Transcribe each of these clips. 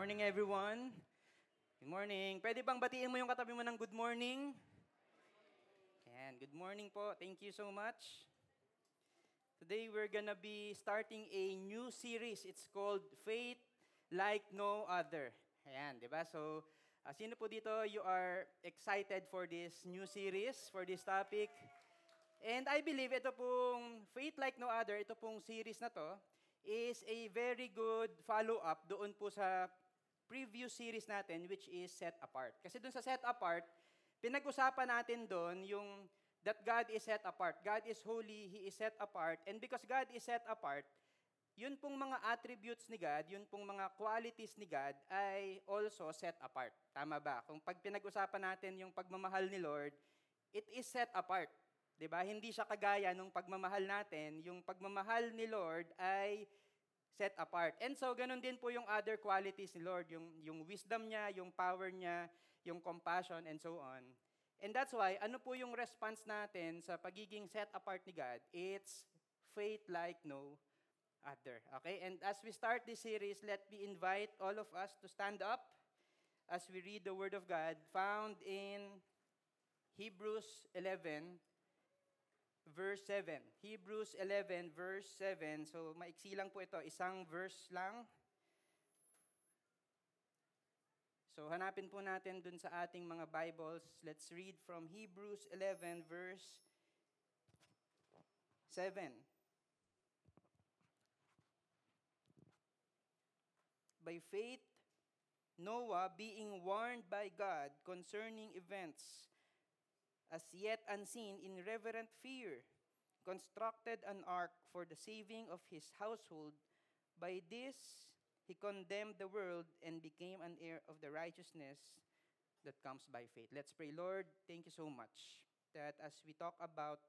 morning, everyone. Good morning. Pwede bang batiin mo yung katabi mo ng good morning? Ayan, good morning po. Thank you so much. Today, we're gonna be starting a new series. It's called Faith Like No Other. Ayan, di ba? So, uh, sino po dito, you are excited for this new series, for this topic? And I believe ito pong Faith Like No Other, ito pong series na to, is a very good follow-up doon po sa previous series natin which is Set Apart. Kasi doon sa Set Apart, pinag-usapan natin doon yung that God is set apart. God is holy, He is set apart. And because God is set apart, yun pong mga attributes ni God, yun pong mga qualities ni God ay also set apart. Tama ba? Kung pag pinag-usapan natin yung pagmamahal ni Lord, it is set apart. 'Di ba? Hindi siya kagaya nung pagmamahal natin, yung pagmamahal ni Lord ay set apart. And so ganun din po yung other qualities ni Lord, yung yung wisdom niya, yung power niya, yung compassion and so on. And that's why ano po yung response natin sa pagiging set apart ni God? It's faith like no other. Okay? And as we start this series, let me invite all of us to stand up as we read the word of God found in Hebrews 11 verse 7. Hebrews 11, verse 7. So, maiksi lang po ito. Isang verse lang. So, hanapin po natin dun sa ating mga Bibles. Let's read from Hebrews 11, verse 7. By faith, Noah, being warned by God concerning events as yet unseen in reverent fear, constructed an ark for the saving of his household. By this he condemned the world and became an heir of the righteousness that comes by faith. Let's pray. Lord, thank you so much that as we talk about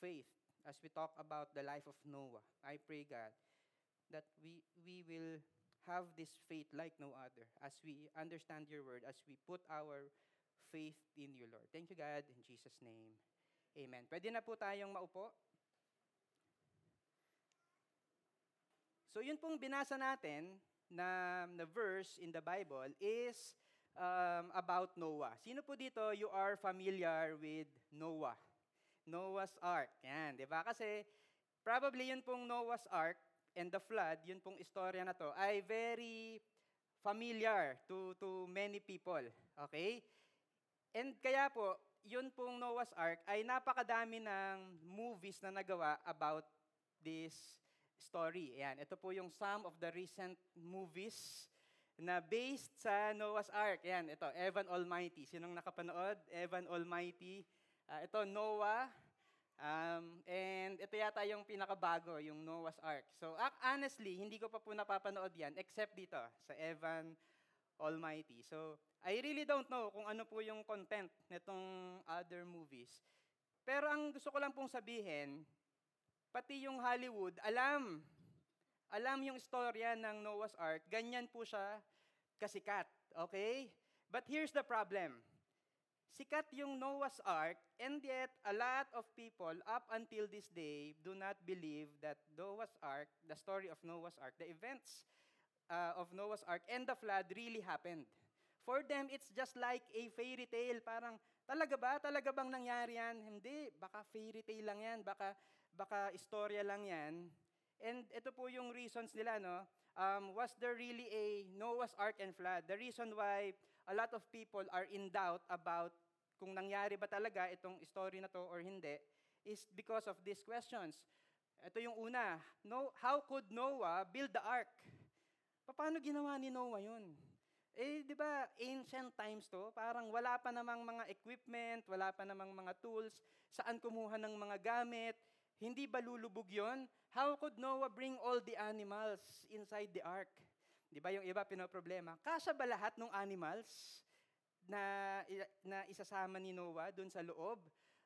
faith, as we talk about the life of Noah, I pray, God, that we, we will have this faith like no other as we understand your word, as we put our faith in you, Lord. Thank you, God. In Jesus' name, amen. Pwede na po tayong maupo. So yun pong binasa natin na, na verse in the Bible is um, about Noah. Sino po dito, you are familiar with Noah? Noah's Ark. Yan, di ba? Kasi probably yun pong Noah's Ark and the flood, yun pong istorya na to, ay very familiar to, to many people. Okay? And kaya po, yun pong Noah's Ark ay napakadami ng movies na nagawa about this story. Ayan, ito po yung some of the recent movies na based sa Noah's Ark. Ayan, ito, Evan Almighty. Sinong nakapanood? Evan Almighty. Uh, ito, Noah. Um, and ito yata yung pinakabago, yung Noah's Ark. So, honestly, hindi ko pa po napapanood yan except dito, sa Evan Almighty. So, I really don't know kung ano po yung content nitong other movies. Pero ang gusto ko lang pong sabihin, pati yung Hollywood, alam, alam yung istorya ng Noah's Ark, ganyan po siya kasikat, okay? But here's the problem. Sikat yung Noah's Ark, and yet a lot of people up until this day do not believe that Noah's Ark, the story of Noah's Ark, the events uh, of Noah's Ark and the flood really happened. For them, it's just like a fairy tale. Parang, talaga ba? Talaga bang nangyari yan? Hindi. Baka fairy tale lang yan. Baka, baka istorya lang yan. And ito po yung reasons nila, no? Um, was there really a Noah's Ark and flood? The reason why a lot of people are in doubt about kung nangyari ba talaga itong story na to or hindi is because of these questions. Ito yung una. No, how could Noah build the ark? Paano ginawa ni Noah yun? Eh, di ba, ancient times to, parang wala pa namang mga equipment, wala pa namang mga tools, saan kumuha ng mga gamit, hindi ba lulubog yon? How could Noah bring all the animals inside the ark? Di ba yung iba pinoproblema? Kasya ba lahat ng animals na, na isasama ni Noah dun sa loob?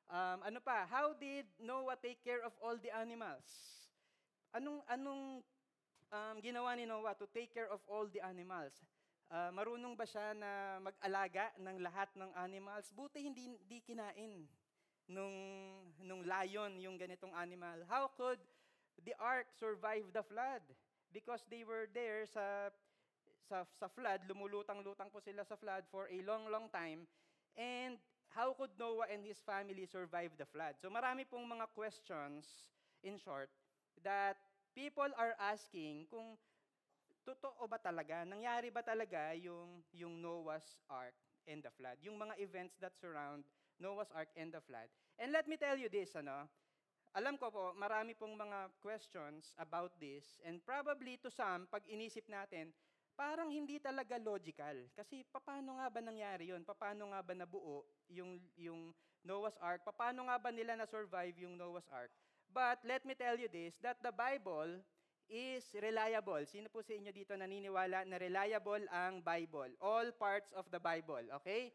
Um, ano pa, how did Noah take care of all the animals? Anong, anong um, ginawa ni Noah to take care of all the animals? Uh, marunong ba siya na mag-alaga ng lahat ng animals? Buti hindi, hindi kinain nung, nung lion yung ganitong animal. How could the ark survive the flood? Because they were there sa, sa, sa flood, lumulutang-lutang po sila sa flood for a long, long time. And how could Noah and his family survive the flood? So marami pong mga questions, in short, that people are asking kung totoo ba talaga, nangyari ba talaga yung, yung Noah's Ark and the flood, yung mga events that surround Noah's Ark and the flood. And let me tell you this, ano, alam ko po, marami pong mga questions about this, and probably to some, pag inisip natin, parang hindi talaga logical. Kasi paano nga ba nangyari yun? Paano nga ba nabuo yung, yung Noah's Ark? Paano nga ba nila na-survive yung Noah's Ark? But let me tell you this, that the Bible is reliable. Sino po sa inyo dito naniniwala na reliable ang Bible? All parts of the Bible, okay?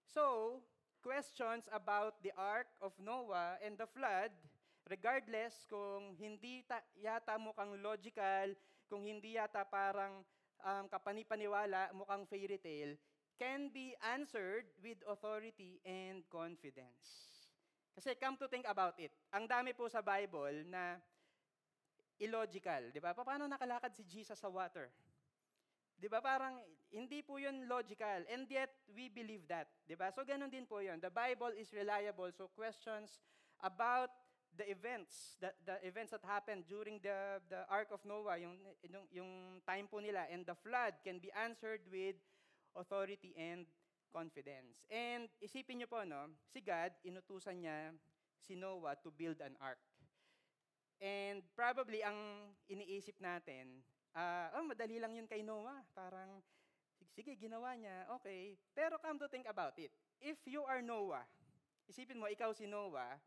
So, questions about the Ark of Noah and the flood, regardless kung hindi ta- yata mukhang logical, kung hindi yata parang um, kapanipaniwala, mukhang fairy tale, can be answered with authority and confidence. Kasi come to think about it, ang dami po sa Bible na illogical, di ba? Paano nakalakad si Jesus sa water? Di ba? Parang hindi po yun logical. And yet, we believe that. Di ba? So, ganun din po yun. The Bible is reliable. So, questions about the events, the, the events that happened during the, the Ark of Noah, yung, yung, yung time po nila, and the flood can be answered with authority and confidence. And isipin niyo po, no, si God, inutusan niya si Noah to build an ark. And probably ang iniisip natin, uh, oh, madali lang yun kay Noah. Parang, sige, ginawa niya, okay. Pero come to think about it. If you are Noah, isipin mo, ikaw si Noah,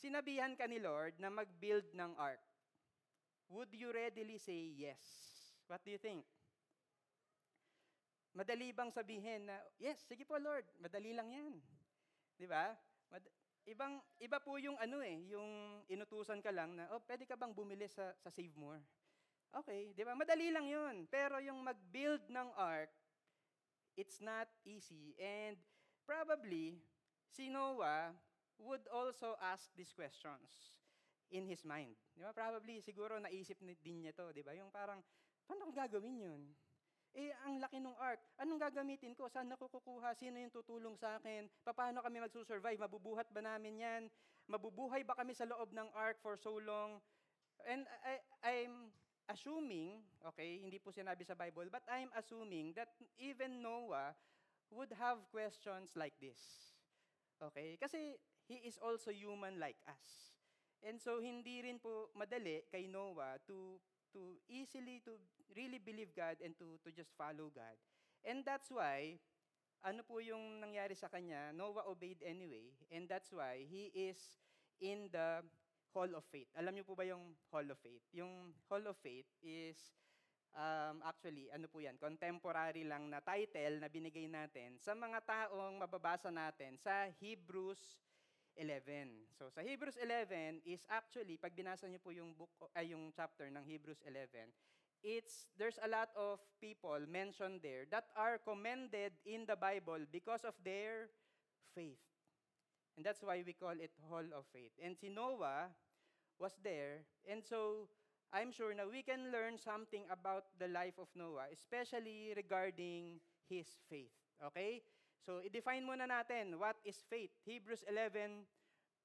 sinabihan ka ni Lord na mag-build ng ark. Would you readily say yes? What do you think? Madali bang sabihin na, yes, sige po Lord, madali lang yan. Di ba? Mad- ibang, iba po yung ano eh, yung inutusan ka lang na, oh, pwede ka bang bumili sa, sa Save More? Okay, di ba? Madali lang yun. Pero yung mag-build ng ark, it's not easy. And probably, si Noah would also ask these questions in his mind. Di ba? Probably, siguro naisip din niya to, di ba? Yung parang, paano kong gagawin yun? Eh, ang laki ng ark. Anong gagamitin ko? Saan ako kukuha? Sino yung tutulong sa akin? Paano kami magsusurvive? Mabubuhat ba namin yan? Mabubuhay ba kami sa loob ng ark for so long? And I, I'm assuming, okay, hindi po sinabi sa Bible, but I'm assuming that even Noah would have questions like this. Okay? Kasi he is also human like us. And so hindi rin po madali kay Noah to to easily to really believe God and to to just follow God. And that's why ano po yung nangyari sa kanya? Noah obeyed anyway, and that's why he is in the Hall of Faith. Alam niyo po ba yung Hall of Faith? Yung Hall of Faith is um, actually, ano po yan, contemporary lang na title na binigay natin sa mga taong mababasa natin sa Hebrews 11. So sa Hebrews 11 is actually, pag binasa niyo po yung book, ay yung chapter ng Hebrews 11, it's there's a lot of people mentioned there that are commended in the Bible because of their faith. And that's why we call it Hall of Faith. And si Noah was there, and so I'm sure na we can learn something about the life of Noah, especially regarding his faith. Okay? So, i-define muna natin what is faith. Hebrews 11,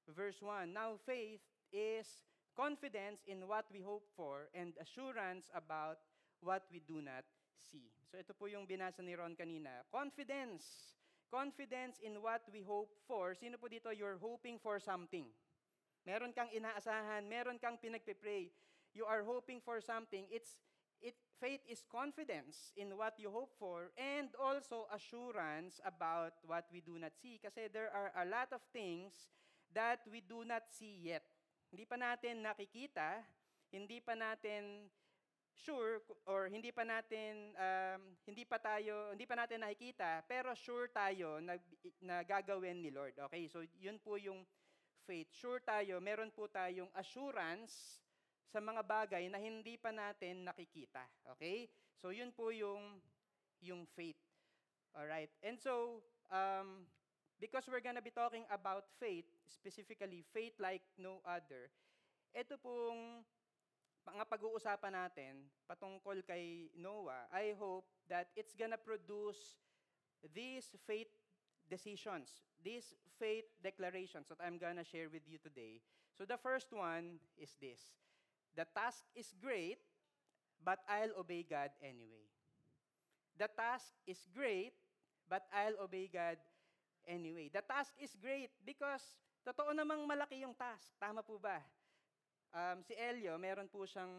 verse 1. Now, faith is confidence in what we hope for and assurance about what we do not see. So, ito po yung binasa ni Ron kanina. Confidence. Confidence in what we hope for. Sino po dito, you're hoping for something. Meron kang inaasahan, meron kang pinagpipray. You are hoping for something. It's it, faith is confidence in what you hope for and also assurance about what we do not see. Kasi there are a lot of things that we do not see yet. Hindi pa natin nakikita, hindi pa natin sure or hindi pa natin um, hindi pa tayo hindi pa natin nakikita pero sure tayo na, na gagawin ni Lord. Okay? So yun po yung faith. Sure tayo, meron po tayong assurance sa mga bagay na hindi pa natin nakikita. Okay? So, yun po yung, yung faith. Alright? And so, um, because we're gonna be talking about faith, specifically faith like no other, ito pong mga pag-uusapan natin patungkol kay Noah, I hope that it's gonna produce these faith decisions, these faith declarations that I'm gonna share with you today. So the first one is this. The task is great, but I'll obey God anyway. The task is great, but I'll obey God anyway. The task is great because totoo namang malaki yung task. Tama po ba? Um, si Elio, meron po siyang,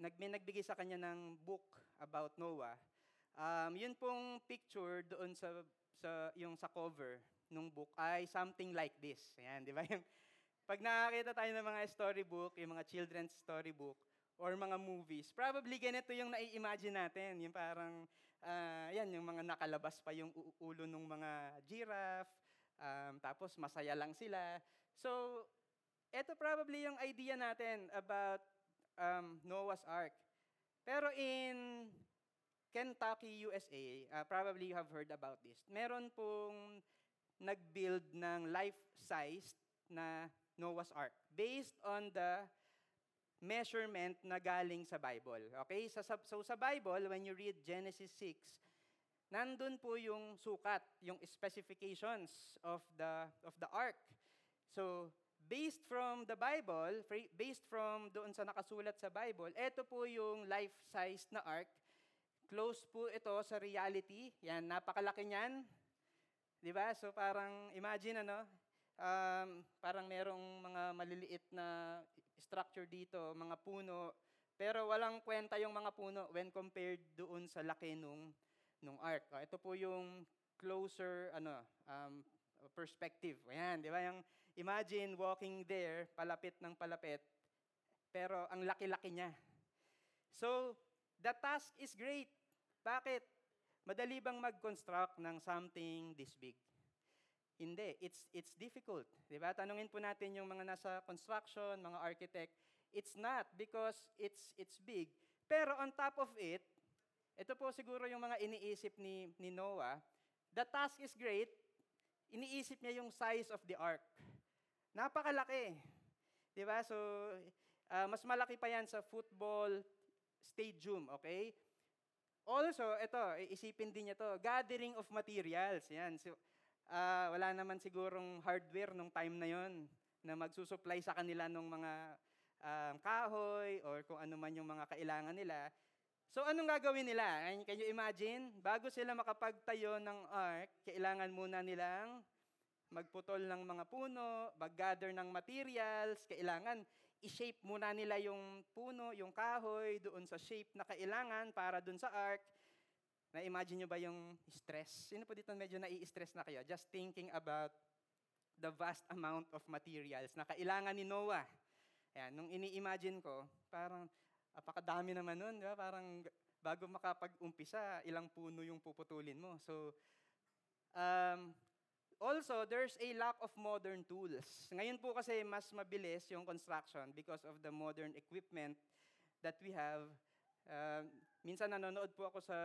nag, may nagbigay sa kanya ng book about Noah. Um, yun pong picture doon sa, sa, yung sa cover ng book ay something like this. Ayan, di ba? Yung, pag nakakita tayo ng mga storybook, yung mga children's storybook, or mga movies, probably ganito yung nai-imagine natin. Yung parang, uh, yan, yung mga nakalabas pa yung ulo ng mga giraffe, um, tapos masaya lang sila. So, ito probably yung idea natin about um, Noah's Ark. Pero in Kentucky, USA, uh, probably you have heard about this. Meron pong nag-build ng life-sized na Noah's Ark based on the measurement na galing sa Bible. Okay? So, so sa Bible, when you read Genesis 6, nandun po yung sukat, yung specifications of the of the ark. So, based from the Bible, based from doon sa nakasulat sa Bible, ito po yung life-size na ark. Close po ito sa reality. Yan, napakalaki niyan. Di ba? So parang imagine ano, um, parang merong mga maliliit na structure dito, mga puno, pero walang kwenta yung mga puno when compared doon sa laki nung, nung ark. Ito po yung closer ano, um, perspective. Ayan, di ba? Yung imagine walking there, palapit ng palapit, pero ang laki-laki niya. So, the task is great. Bakit? Madali bang mag-construct ng something this big? Hindi, it's it's difficult. 'Di ba? Tanungin po natin yung mga nasa construction, mga architect, it's not because it's it's big. Pero on top of it, ito po siguro yung mga iniisip ni ni Noah, the task is great, iniisip niya yung size of the ark. Napakalaki. 'Di ba? So uh, mas malaki pa 'yan sa football stadium, okay? Also, ito, isipin din niya to, gathering of materials. Yan. So, uh, wala naman sigurong hardware nung time na yon na magsusupply sa kanila ng mga um, kahoy or kung ano man yung mga kailangan nila. So anong gagawin nila? Can you imagine? Bago sila makapagtayo ng ark, kailangan muna nilang magputol ng mga puno, mag-gather ng materials, kailangan i-shape muna nila yung puno, yung kahoy, doon sa shape na kailangan para doon sa ark. Na-imagine nyo ba yung stress? Sino po dito medyo nai-stress na kayo? Just thinking about the vast amount of materials na kailangan ni Noah. Ayan, nung ini-imagine ko, parang apakadami naman nun, di ba? Parang bago makapag-umpisa, ilang puno yung puputulin mo. So, um, also, there's a lack of modern tools. Ngayon po kasi mas mabilis yung construction because of the modern equipment that we have. Uh, minsan nanonood po ako sa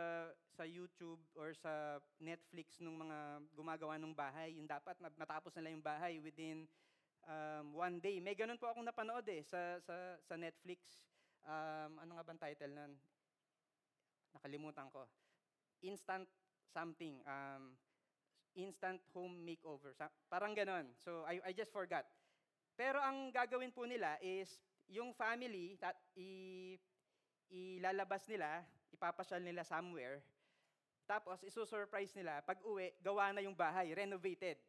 sa YouTube or sa Netflix nung mga gumagawa ng bahay. Yung dapat matapos nila yung bahay within um, one day. May ganun po akong napanood eh sa sa sa Netflix. Um, ano nga bang title nun? Nakalimutan ko. Instant something. Um, instant home makeover. Parang ganon. So I, I just forgot. Pero ang gagawin po nila is yung family, that, i, ilalabas nila, ipapasyal nila somewhere, tapos isusurprise nila, pag uwi, gawa na yung bahay, renovated.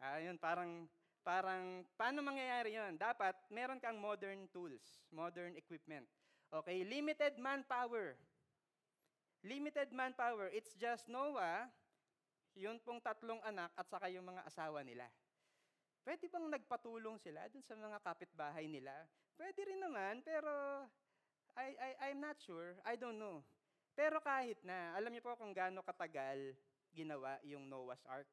Uh, parang, parang, paano mangyayari yon? Dapat, meron kang modern tools, modern equipment. Okay, limited manpower. Limited manpower. It's just Noah, yun pong tatlong anak at saka yung mga asawa nila. Pwede bang nagpatulong sila dun sa mga kapitbahay nila? Pwede rin naman, pero I, I, I'm not sure. I don't know. Pero kahit na, alam niyo po kung gaano katagal ginawa yung Noah's Ark.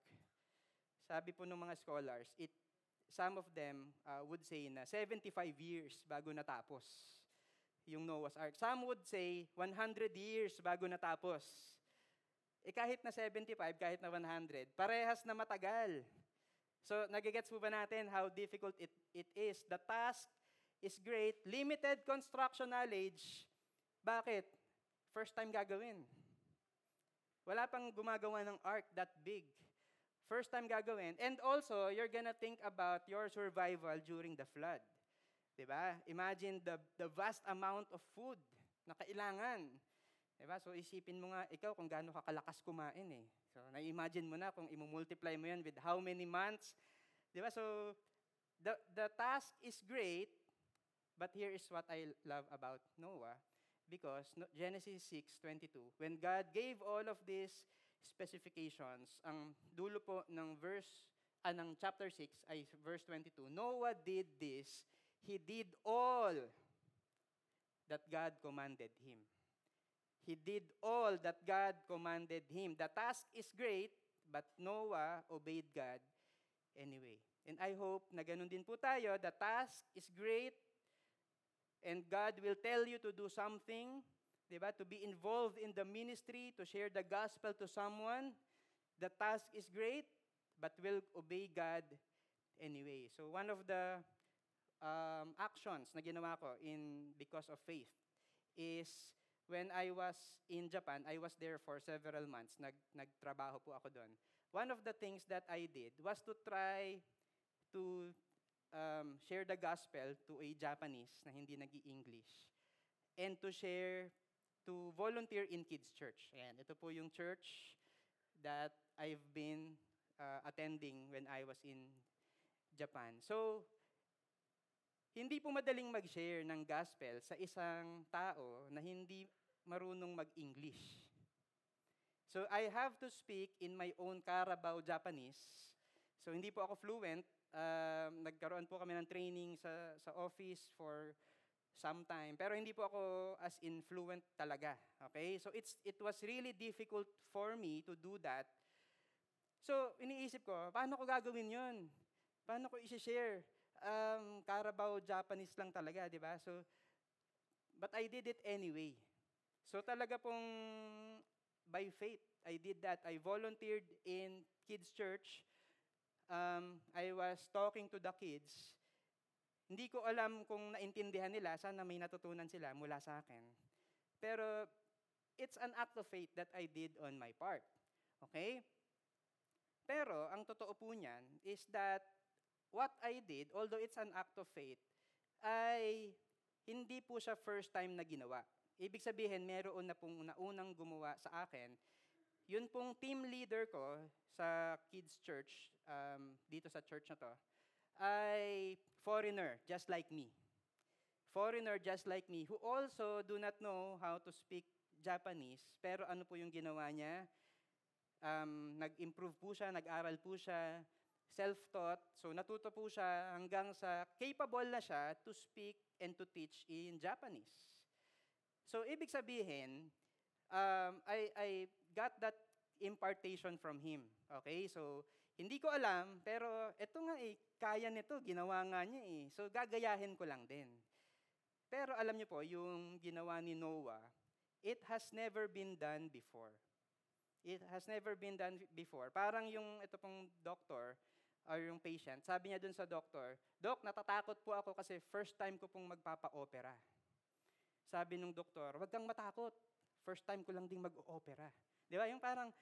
Sabi po ng mga scholars, it, some of them uh, would say na 75 years bago natapos yung Noah's Ark. Some would say 100 years bago natapos. Eh kahit na 75, kahit na 100, parehas na matagal. So nagigets po ba natin how difficult it, it is? The task is great. Limited construction knowledge. Bakit? First time gagawin. Wala pang gumagawa ng ark that big. First time gagawin. And also, you're gonna think about your survival during the flood. 'Di ba? Imagine the, the vast amount of food na kailangan. 'Di ba? So isipin mo nga ikaw kung gaano ka kalakas kumain eh. So na-imagine mo na kung i-multiply mo 'yan with how many months. 'Di ba? So the the task is great, but here is what I love about Noah because Genesis 6:22 when God gave all of these specifications ang dulo po ng verse ah, ng chapter 6 ay verse 22 Noah did this. He did all that God commanded him. He did all that God commanded him. The task is great but Noah obeyed God anyway. And I hope na ganun din po tayo. The task is great and God will tell you to do something, di ba? To be involved in the ministry, to share the gospel to someone. The task is great, but will obey God anyway. So one of the um, actions na ginawa ko in because of faith is when I was in Japan, I was there for several months. Nag, nagtrabaho po ako doon. One of the things that I did was to try to um, share the gospel to a Japanese na hindi nag english and to share, to volunteer in kids' church. Ayan, ito po yung church that I've been uh, attending when I was in Japan. So, hindi po madaling mag-share ng gospel sa isang tao na hindi marunong mag-English. So, I have to speak in my own Carabao Japanese. So, hindi po ako fluent, um, nagkaroon po kami ng training sa, sa office for some time. Pero hindi po ako as influent talaga. Okay? So it's, it was really difficult for me to do that. So iniisip ko, paano ko gagawin yun? Paano ko isi-share? Um, Carabao Japanese lang talaga, di ba? So, but I did it anyway. So talaga pong by faith, I did that. I volunteered in kids' church um, I was talking to the kids, hindi ko alam kung naintindihan nila, sana may natutunan sila mula sa akin. Pero it's an act of faith that I did on my part. Okay? Pero ang totoo po niyan is that what I did, although it's an act of faith, ay hindi po siya first time na ginawa. Ibig sabihin, meron na pong naunang gumawa sa akin yun pong team leader ko sa kids church, um, dito sa church na to, ay foreigner, just like me. Foreigner just like me, who also do not know how to speak Japanese, pero ano po yung ginawa niya? Um, nag-improve po siya, nag-aral po siya, self-taught, so natuto po siya hanggang sa capable na siya to speak and to teach in Japanese. So, ibig sabihin, um, I, I got that impartation from Him. Okay? So, hindi ko alam, pero ito nga eh, kaya nito, ginawa nga niya eh. So, gagayahin ko lang din. Pero alam niyo po, yung ginawa ni Noah, it has never been done before. It has never been done before. Parang yung ito pong doctor, or yung patient, sabi niya dun sa doctor, Doc, natatakot po ako kasi first time ko pong magpapa-opera. Sabi nung doktor, wag kang matakot. First time ko lang ding mag-opera. Di ba? Yung parang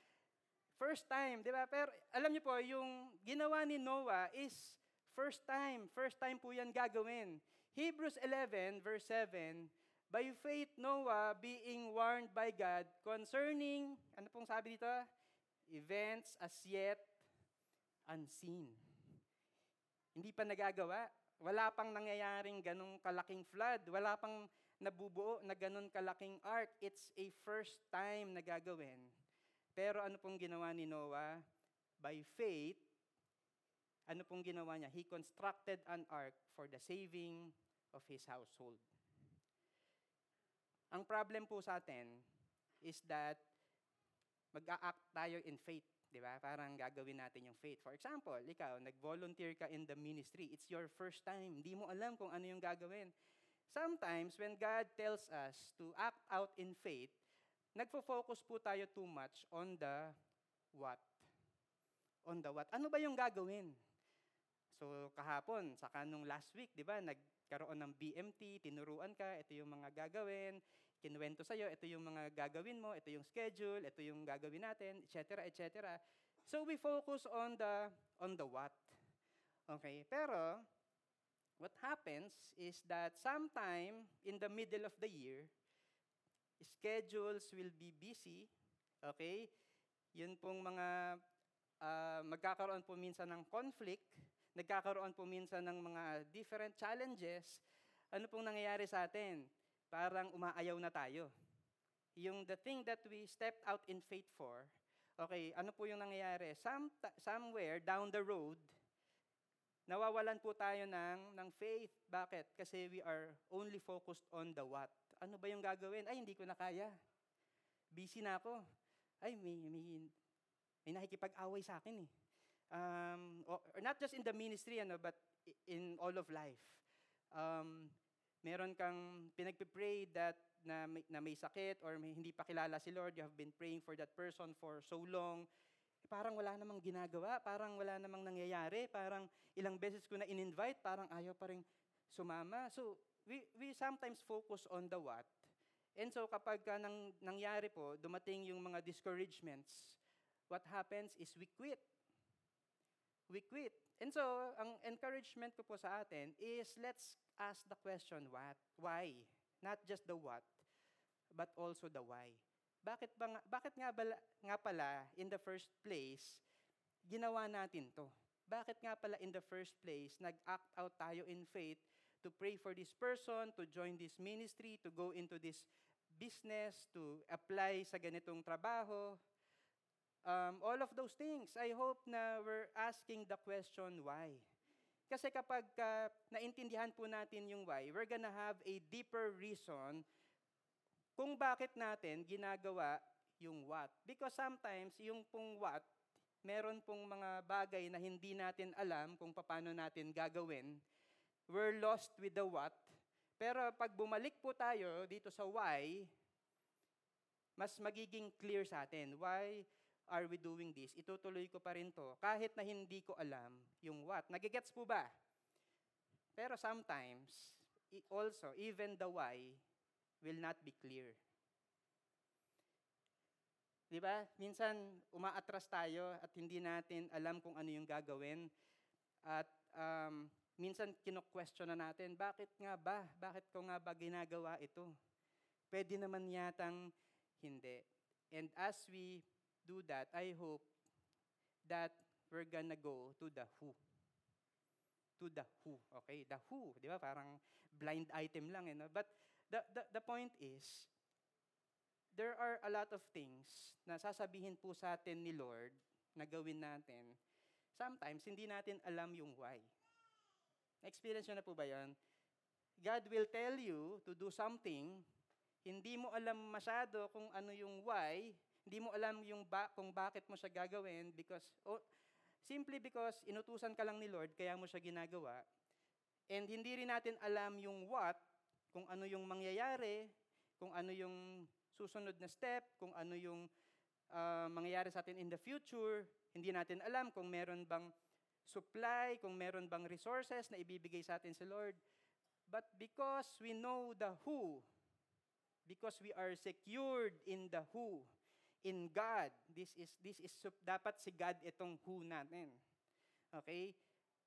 first time, di ba? Pero alam niyo po, yung ginawa ni Noah is first time. First time po yan gagawin. Hebrews 11, verse 7, By faith, Noah, being warned by God concerning, ano pong sabi dito? Events as yet unseen. Hindi pa nagagawa. Wala pang nangyayaring ganong kalaking flood. Wala pang nabubuo na ganun kalaking ark. It's a first time na gagawin. Pero ano pong ginawa ni Noah? By faith, ano pong ginawa niya? He constructed an ark for the saving of his household. Ang problem po sa atin is that mag-a-act tayo in faith. Di ba? Parang gagawin natin yung faith. For example, ikaw, nag-volunteer ka in the ministry. It's your first time. Hindi mo alam kung ano yung gagawin. Sometimes, when God tells us to act out in faith, nagfo-focus po tayo too much on the what. On the what. Ano ba yung gagawin? So kahapon, saka nung last week, di ba, nagkaroon ng BMT, tinuruan ka, ito yung mga gagawin, kinuwento sa'yo, ito yung mga gagawin mo, ito yung schedule, ito yung gagawin natin, etc., etc. So we focus on the on the what. Okay, pero what happens is that sometime in the middle of the year, schedules will be busy, okay? Yun pong mga uh, magkakaroon po minsan ng conflict, nagkakaroon po minsan ng mga different challenges, ano pong nangyayari sa atin? Parang umaayaw na tayo. Yung the thing that we stepped out in faith for, okay, ano po yung nangyayari? Some, somewhere down the road, nawawalan po tayo ng, ng faith. Bakit? Kasi we are only focused on the what. Ano ba yung gagawin? Ay, hindi ko na kaya. Busy na ako. Ay, may, may, may nakikipag-away sa akin eh um, or not just in the ministry, ano, but in all of life. Um, meron kang pinagpipray that na may, na may sakit or may hindi pa kilala si Lord, you have been praying for that person for so long, parang wala namang ginagawa, parang wala namang nangyayari, parang ilang beses ko na in-invite, parang ayaw pa rin sumama. So, we, we sometimes focus on the what. And so, kapag ka nang, nangyari po, dumating yung mga discouragements, what happens is we quit we quit. And so, ang encouragement ko po sa atin is let's ask the question what, why, not just the what, but also the why. Bakit ba bakit nga, bala, nga pala in the first place ginawa natin to? Bakit nga pala in the first place nag-act out tayo in faith to pray for this person, to join this ministry, to go into this business, to apply sa ganitong trabaho, Um, all of those things, I hope na we're asking the question why. Kasi kapag uh, naintindihan po natin yung why, we're gonna have a deeper reason kung bakit natin ginagawa yung what. Because sometimes, yung pong what, meron pong mga bagay na hindi natin alam kung paano natin gagawin. We're lost with the what. Pero pag bumalik po tayo dito sa why, mas magiging clear sa atin. Why are we doing this? Itutuloy ko pa rin to kahit na hindi ko alam yung what. Nagigets po ba? Pero sometimes, also, even the why will not be clear. Di ba? Minsan, umaatras tayo at hindi natin alam kung ano yung gagawin. At um, minsan, kino-question na natin, bakit nga ba? Bakit ko nga ba ginagawa ito? Pwede naman yatang hindi. And as we do that, I hope that we're gonna go to the who. To the who. Okay, the who. Di ba? Parang blind item lang. Eh, no? But the, the, the point is, there are a lot of things na sasabihin po sa atin ni Lord na gawin natin. Sometimes, hindi natin alam yung why. Experience nyo na po ba yan? God will tell you to do something, hindi mo alam masyado kung ano yung why, hindi mo alam yung ba, kung bakit mo siya gagawin because oh, simply because inutusan ka lang ni Lord kaya mo siya ginagawa. And hindi rin natin alam yung what, kung ano yung mangyayari, kung ano yung susunod na step, kung ano yung uh, mangyayari sa atin in the future. Hindi natin alam kung meron bang supply, kung meron bang resources na ibibigay sa atin si Lord. But because we know the who, because we are secured in the who, in God. This is this is dapat si God itong who natin. Okay?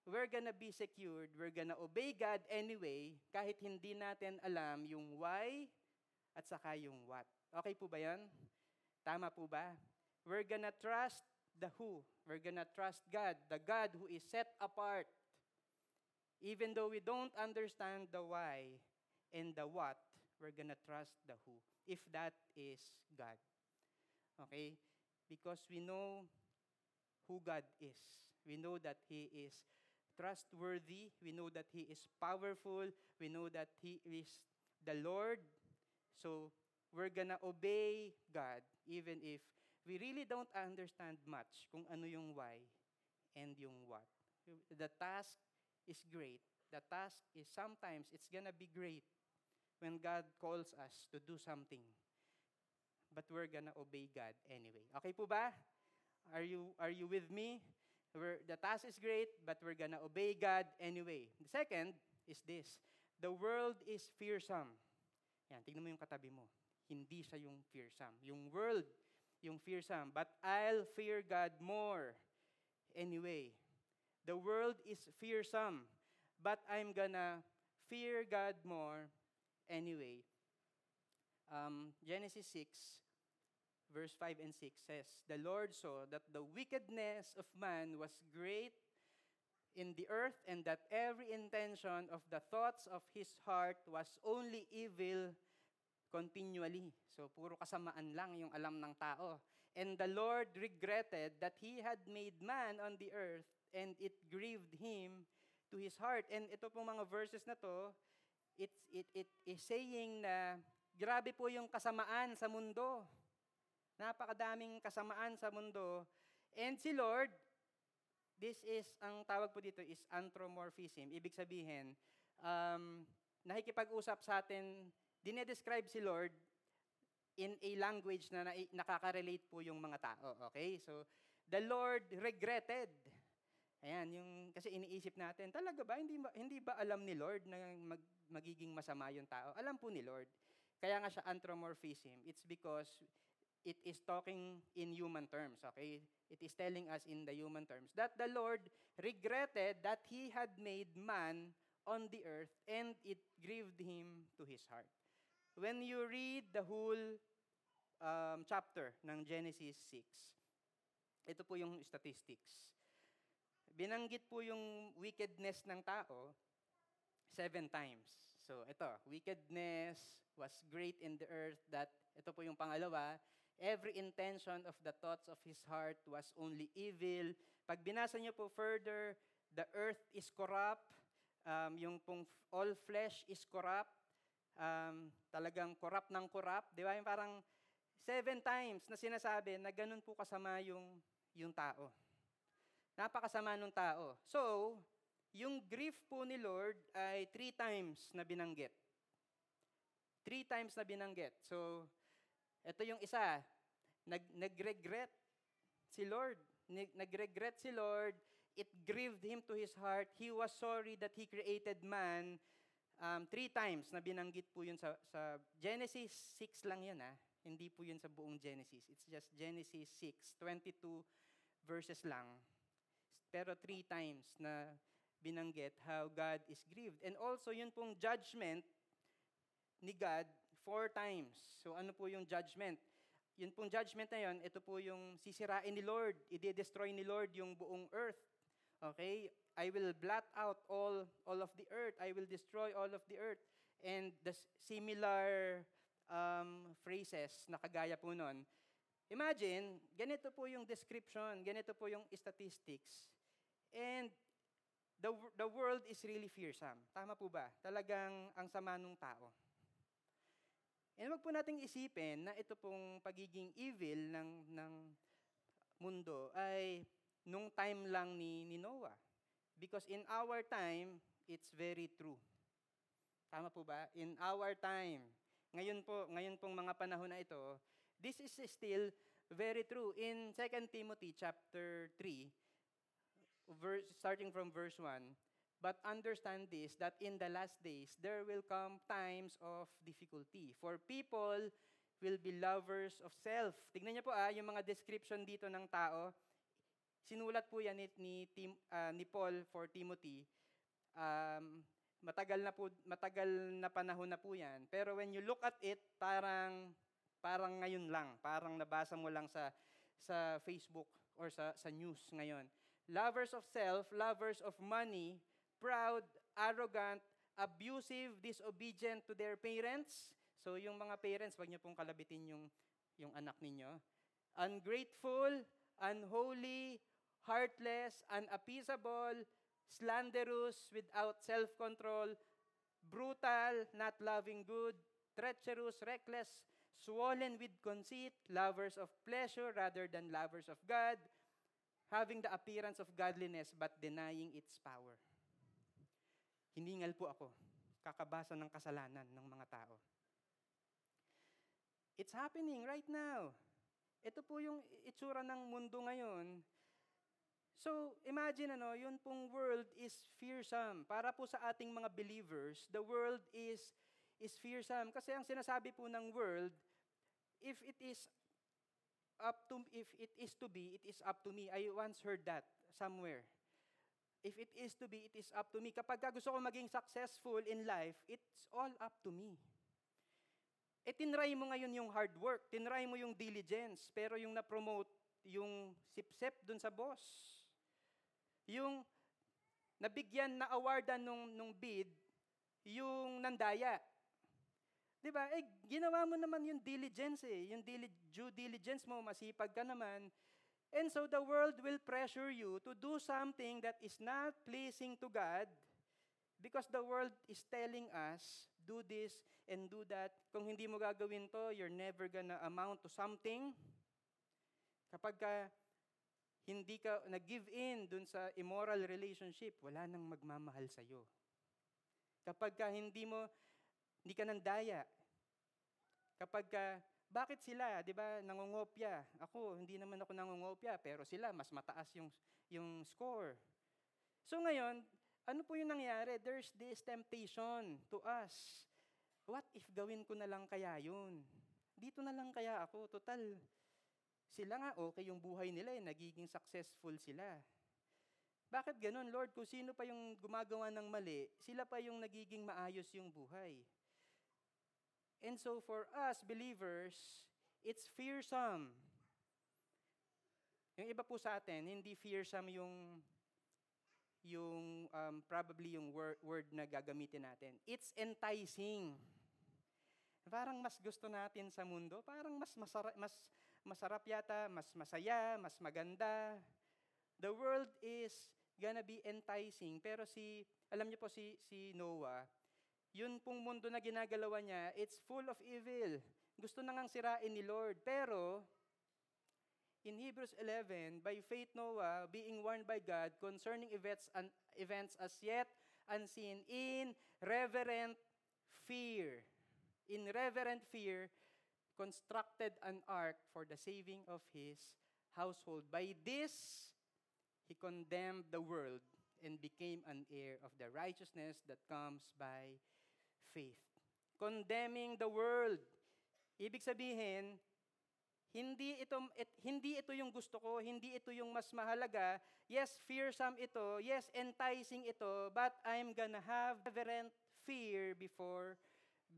We're gonna be secured, we're gonna obey God anyway, kahit hindi natin alam yung why at saka yung what. Okay po ba yan? Tama po ba? We're gonna trust the who. We're gonna trust God, the God who is set apart. Even though we don't understand the why and the what, we're gonna trust the who, if that is God. Okay? Because we know who God is. We know that He is trustworthy. We know that He is powerful. We know that He is the Lord. So we're gonna obey God even if we really don't understand much kung ano yung why and yung what. The task is great. The task is sometimes it's gonna be great when God calls us to do something but we're gonna obey God anyway. Okay po ba? Are you, are you with me? We're, the task is great, but we're gonna obey God anyway. The second is this. The world is fearsome. Yan, tignan mo yung katabi mo. Hindi siya yung fearsome. Yung world, yung fearsome. But I'll fear God more anyway. The world is fearsome, but I'm gonna fear God more anyway. Um, Genesis 6, verse 5 and 6 says, The Lord saw that the wickedness of man was great in the earth, and that every intention of the thoughts of his heart was only evil continually. So, puro kasamaan lang yung alam ng tao. And the Lord regretted that he had made man on the earth, and it grieved him to his heart. And ito pong mga verses na to, it's, it, it is saying na grabe po yung kasamaan sa mundo. Napakadaming kasamaan sa mundo. And si Lord, this is, ang tawag po dito is anthropomorphism. Ibig sabihin, um, nakikipag-usap sa atin, dinedescribe si Lord in a language na, na nakaka-relate po yung mga tao. Okay? So, the Lord regretted. Ayan, yung, kasi iniisip natin, talaga ba, hindi ba, hindi ba alam ni Lord na mag, magiging masama yung tao? Alam po ni Lord. Kaya nga siya anthropomorphism. It's because it is talking in human terms, okay? It is telling us in the human terms that the Lord regretted that He had made man on the earth and it grieved Him to His heart. When you read the whole um, chapter ng Genesis 6, ito po yung statistics. Binanggit po yung wickedness ng tao seven times. So ito, wickedness was great in the earth that, ito po yung pangalawa, every intention of the thoughts of his heart was only evil. Pag binasa niyo po further, the earth is corrupt, um, yung pong all flesh is corrupt, um, talagang corrupt ng corrupt. Di ba? Yung parang seven times na sinasabi na ganun po kasama yung, yung tao. Napakasama ng tao. So, yung grief po ni Lord ay three times na binanggit. Three times na binanggit. So, ito yung isa. Nag, nag-regret si Lord. Nag-regret si Lord. It grieved him to his heart. He was sorry that he created man. Um, three times na binanggit po yun sa, sa Genesis 6 lang yun ah. Hindi po yun sa buong Genesis. It's just Genesis 6, 22 verses lang. Pero three times na binanggit how God is grieved. And also, yun pong judgment ni God four times. So ano po yung judgment? Yun pong judgment na yun, ito po yung sisirain ni Lord. I-destroy ni Lord yung buong earth. Okay? I will blot out all, all of the earth. I will destroy all of the earth. And the similar um, phrases na kagaya po nun. Imagine, ganito po yung description, ganito po yung statistics. And the, the world is really fearsome. Tama po ba? Talagang ang sama ng tao. And wag po nating isipin na ito pong pagiging evil ng, ng mundo ay nung time lang ni, ni Noah. Because in our time, it's very true. Tama po ba? In our time. Ngayon po, ngayon pong mga panahon na ito, this is still very true. In 2 Timothy chapter 3, verse, starting from verse 1, But understand this, that in the last days, there will come times of difficulty. For people will be lovers of self. Tignan niyo po ah, yung mga description dito ng tao. Sinulat po yan ni, ni, Tim, uh, ni Paul for Timothy. Um, matagal na po matagal na panahon na po yan. Pero when you look at it, parang parang ngayon lang, parang nabasa mo lang sa sa Facebook or sa sa news ngayon. Lovers of self, lovers of money, proud, arrogant, abusive, disobedient to their parents. So yung mga parents, wag niyo pong kalabitin yung, yung anak ninyo. Ungrateful, unholy, heartless, unappeasable, slanderous, without self-control, brutal, not loving good, treacherous, reckless, swollen with conceit, lovers of pleasure rather than lovers of God, having the appearance of godliness but denying its power. Hiningal po ako, kakabasa ng kasalanan ng mga tao. It's happening right now. Ito po yung itsura ng mundo ngayon. So, imagine ano, yun pong world is fearsome. Para po sa ating mga believers, the world is is fearsome kasi ang sinasabi po ng world, if it is up to if it is to be, it is up to me. I once heard that somewhere. If it is to be, it is up to me. Kapag gusto ko maging successful in life, it's all up to me. E tinry mo ngayon yung hard work, tinry mo yung diligence, pero yung na-promote, yung sip-sip dun sa boss. Yung nabigyan na awardan nung, nung bid, yung nandaya. Di ba? Eh, ginawa mo naman yung diligence eh. Yung dili- due diligence mo, masipag ka naman. And so the world will pressure you to do something that is not pleasing to God because the world is telling us, do this and do that. Kung hindi mo gagawin to, you're never gonna amount to something. Kapag ka hindi ka nag-give in dun sa immoral relationship, wala nang magmamahal sa'yo. Kapag ka hindi mo hindi ka nandaya. Kapag ka, bakit sila, di ba, nangungopya? Ako, hindi naman ako nangungopya, pero sila, mas mataas yung, yung score. So ngayon, ano po yung nangyari? There's this temptation to us. What if gawin ko na lang kaya yun? Dito na lang kaya ako. Total, sila nga okay yung buhay nila eh, nagiging successful sila. Bakit ganun, Lord? Kung sino pa yung gumagawa ng mali, sila pa yung nagiging maayos yung buhay. And so for us believers, it's fearsome. Yung iba po sa atin, hindi fearsome yung yung um, probably yung word, word na gagamitin natin. It's enticing. Parang mas gusto natin sa mundo, parang mas masarap, mas masarap yata, mas masaya, mas maganda. The world is gonna be enticing. Pero si, alam niyo po si, si Noah, yun pong mundo na ginagalawa niya, it's full of evil. Gusto na ngang sirain ni Lord. Pero, in Hebrews 11, by faith Noah, being warned by God concerning events, un, events as yet unseen, in reverent fear. In reverent fear, constructed an ark for the saving of his household. By this, he condemned the world and became an heir of the righteousness that comes by faith. Condemning the world. Ibig sabihin, hindi ito it, hindi ito yung gusto ko, hindi ito yung mas mahalaga. Yes, fearsome ito. Yes, enticing ito, but I'm gonna have reverent fear before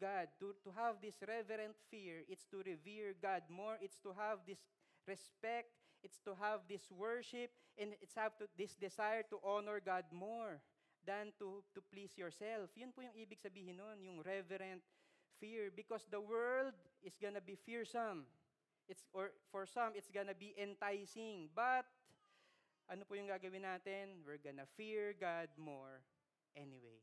God. To, to have this reverent fear, it's to revere God more. It's to have this respect. It's to have this worship. And it's have to, this desire to honor God more than to, to please yourself. Yun po yung ibig sabihin nun, yung reverent fear. Because the world is gonna be fearsome. It's, or for some, it's gonna be enticing. But, ano po yung gagawin natin? We're gonna fear God more anyway.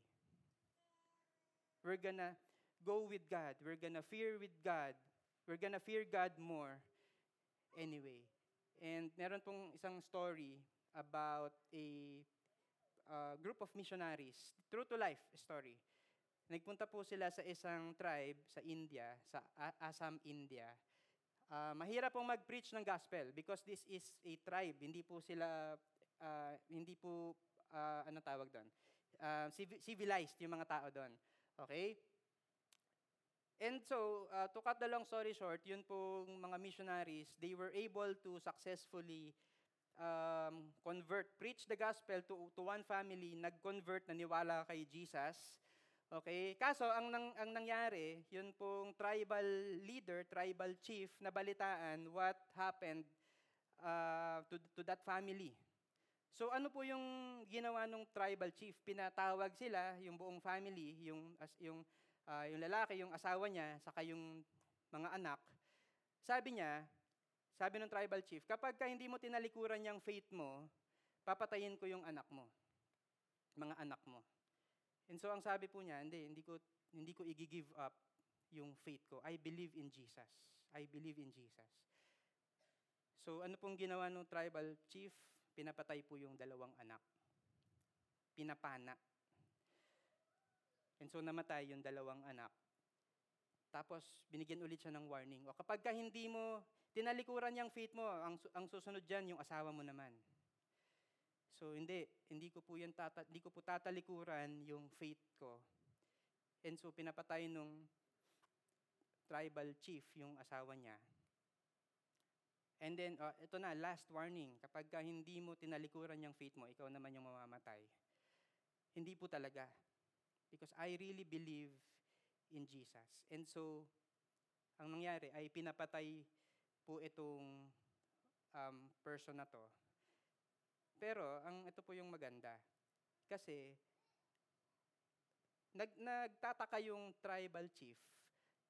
We're gonna go with God. We're gonna fear with God. We're gonna fear God more anyway. And meron pong isang story about a uh, group of missionaries, true to life story. Nagpunta po sila sa isang tribe sa India, sa Assam, India. Uh, mahirap pong mag-preach ng gospel because this is a tribe. Hindi po sila, uh, hindi po, uh, ano tawag doon? Uh, civilized yung mga tao doon. Okay? And so, uh, to cut the long story short, yun pong mga missionaries, they were able to successfully um, convert, preach the gospel to, to one family, nag-convert, naniwala kay Jesus. Okay? Kaso, ang, nang, ang nangyari, yun pong tribal leader, tribal chief, nabalitaan what happened uh, to, to that family. So ano po yung ginawa ng tribal chief? Pinatawag sila, yung buong family, yung, as, yung, uh, yung lalaki, yung asawa niya, saka yung mga anak. Sabi niya, sabi ng tribal chief, kapag ka hindi mo tinalikuran yung faith mo, papatayin ko yung anak mo, mga anak mo. And so ang sabi po niya, hindi, hindi ko, hindi ko i-give up yung faith ko. I believe in Jesus. I believe in Jesus. So ano pong ginawa ng tribal chief? Pinapatay po yung dalawang anak. Pinapana. And so namatay yung dalawang anak. Tapos binigyan ulit siya ng warning. O kapag ka hindi mo tinalikuran niyang faith mo, ang, ang susunod dyan, yung asawa mo naman. So hindi, hindi ko po yan tata, hindi ko po tatalikuran yung faith ko. And so pinapatay nung tribal chief yung asawa niya. And then, uh, ito na, last warning. Kapag ka hindi mo tinalikuran yung faith mo, ikaw naman yung mamamatay. Hindi po talaga. Because I really believe in Jesus. And so, ang nangyari ay pinapatay po itong um, person na to. Pero, ang ito po yung maganda. Kasi, nag, nagtataka yung tribal chief.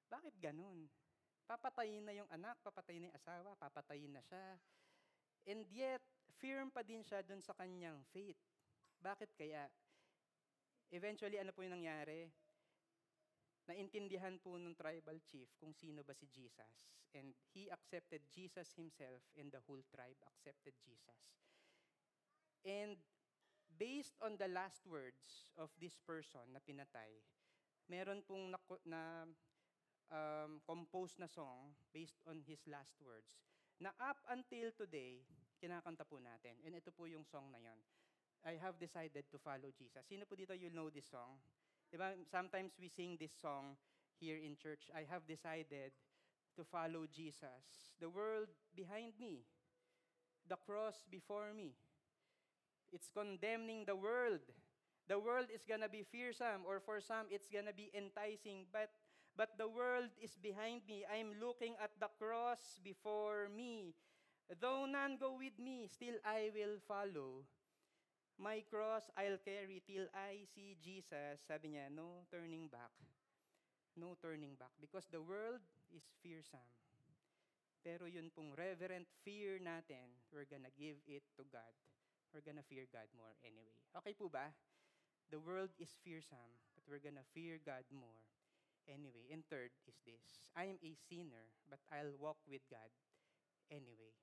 Bakit ganun? Papatayin na yung anak, papatayin na yung asawa, papatayin na siya. And yet, firm pa din siya dun sa kanyang faith. Bakit kaya? Eventually, ano po yung nangyari? Naintindihan po ng tribal chief kung sino ba si Jesus. And he accepted Jesus himself and the whole tribe accepted Jesus. And based on the last words of this person na pinatay, meron pong na, na um, composed na song based on his last words na up until today, kinakanta po natin. And ito po yung song na yon. I have decided to follow Jesus. Sino po dito you know this song? Diba? Sometimes we sing this song here in church. I have decided to follow Jesus. The world behind me. The cross before me. It's condemning the world. The world is gonna be fearsome, or for some, it's gonna be enticing. But but the world is behind me. I'm looking at the cross before me. Though none go with me, still I will follow. My cross I'll carry till I see Jesus. Sabi niya, no turning back. No turning back. Because the world is fearsome. Pero yun pong reverent fear natin, we're gonna give it to God. We're gonna fear God more anyway. Okay po ba? The world is fearsome, but we're gonna fear God more anyway. And third is this I am a sinner, but I'll walk with God anyway.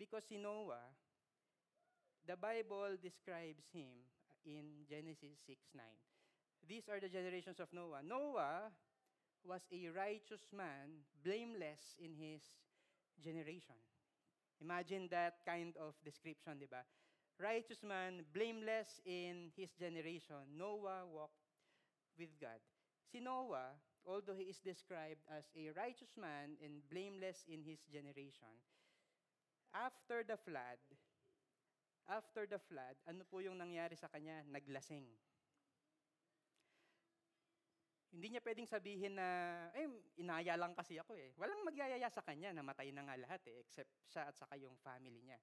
Because si Noah, the Bible describes him in Genesis 6 9. These are the generations of Noah. Noah was a righteous man, blameless in his generation. Imagine that kind of description, di ba? Righteous man, blameless in his generation. Noah walked with God. Si Noah, although he is described as a righteous man and blameless in his generation, after the flood, after the flood, ano po yung nangyari sa kanya? Naglasing. Hindi niya pwedeng sabihin na, eh, inaya lang kasi ako eh. Walang magyayaya sa kanya, namatay na nga lahat eh, except siya at saka yung family niya.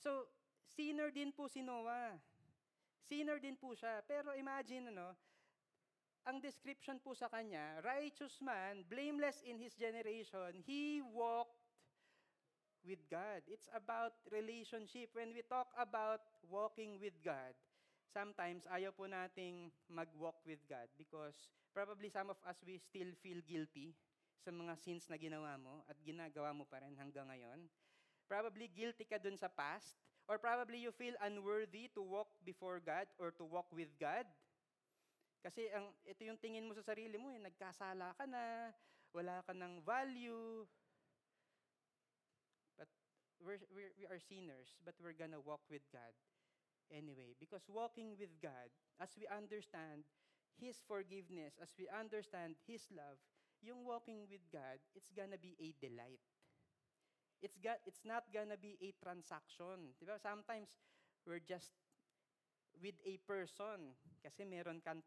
So, sinner din po si Noah. Sinner din po siya. Pero imagine, ano, ang description po sa kanya, righteous man, blameless in his generation, he walked with God. It's about relationship. When we talk about walking with God, sometimes ayaw po nating mag-walk with God because probably some of us, we still feel guilty sa mga sins na ginawa mo at ginagawa mo pa rin hanggang ngayon. Probably guilty ka dun sa past or probably you feel unworthy to walk before God or to walk with God. Kasi ang, ito yung tingin mo sa sarili mo, eh, nagkasala ka na, wala ka ng value. We're, we're, we are sinners, but we're gonna walk with God anyway. Because walking with God, as we understand His forgiveness, as we understand His love, yung walking with God, it's gonna be a delight. It's, got, it's not gonna be a transaction. Diba? Sometimes, we're just with a person kasi meron kang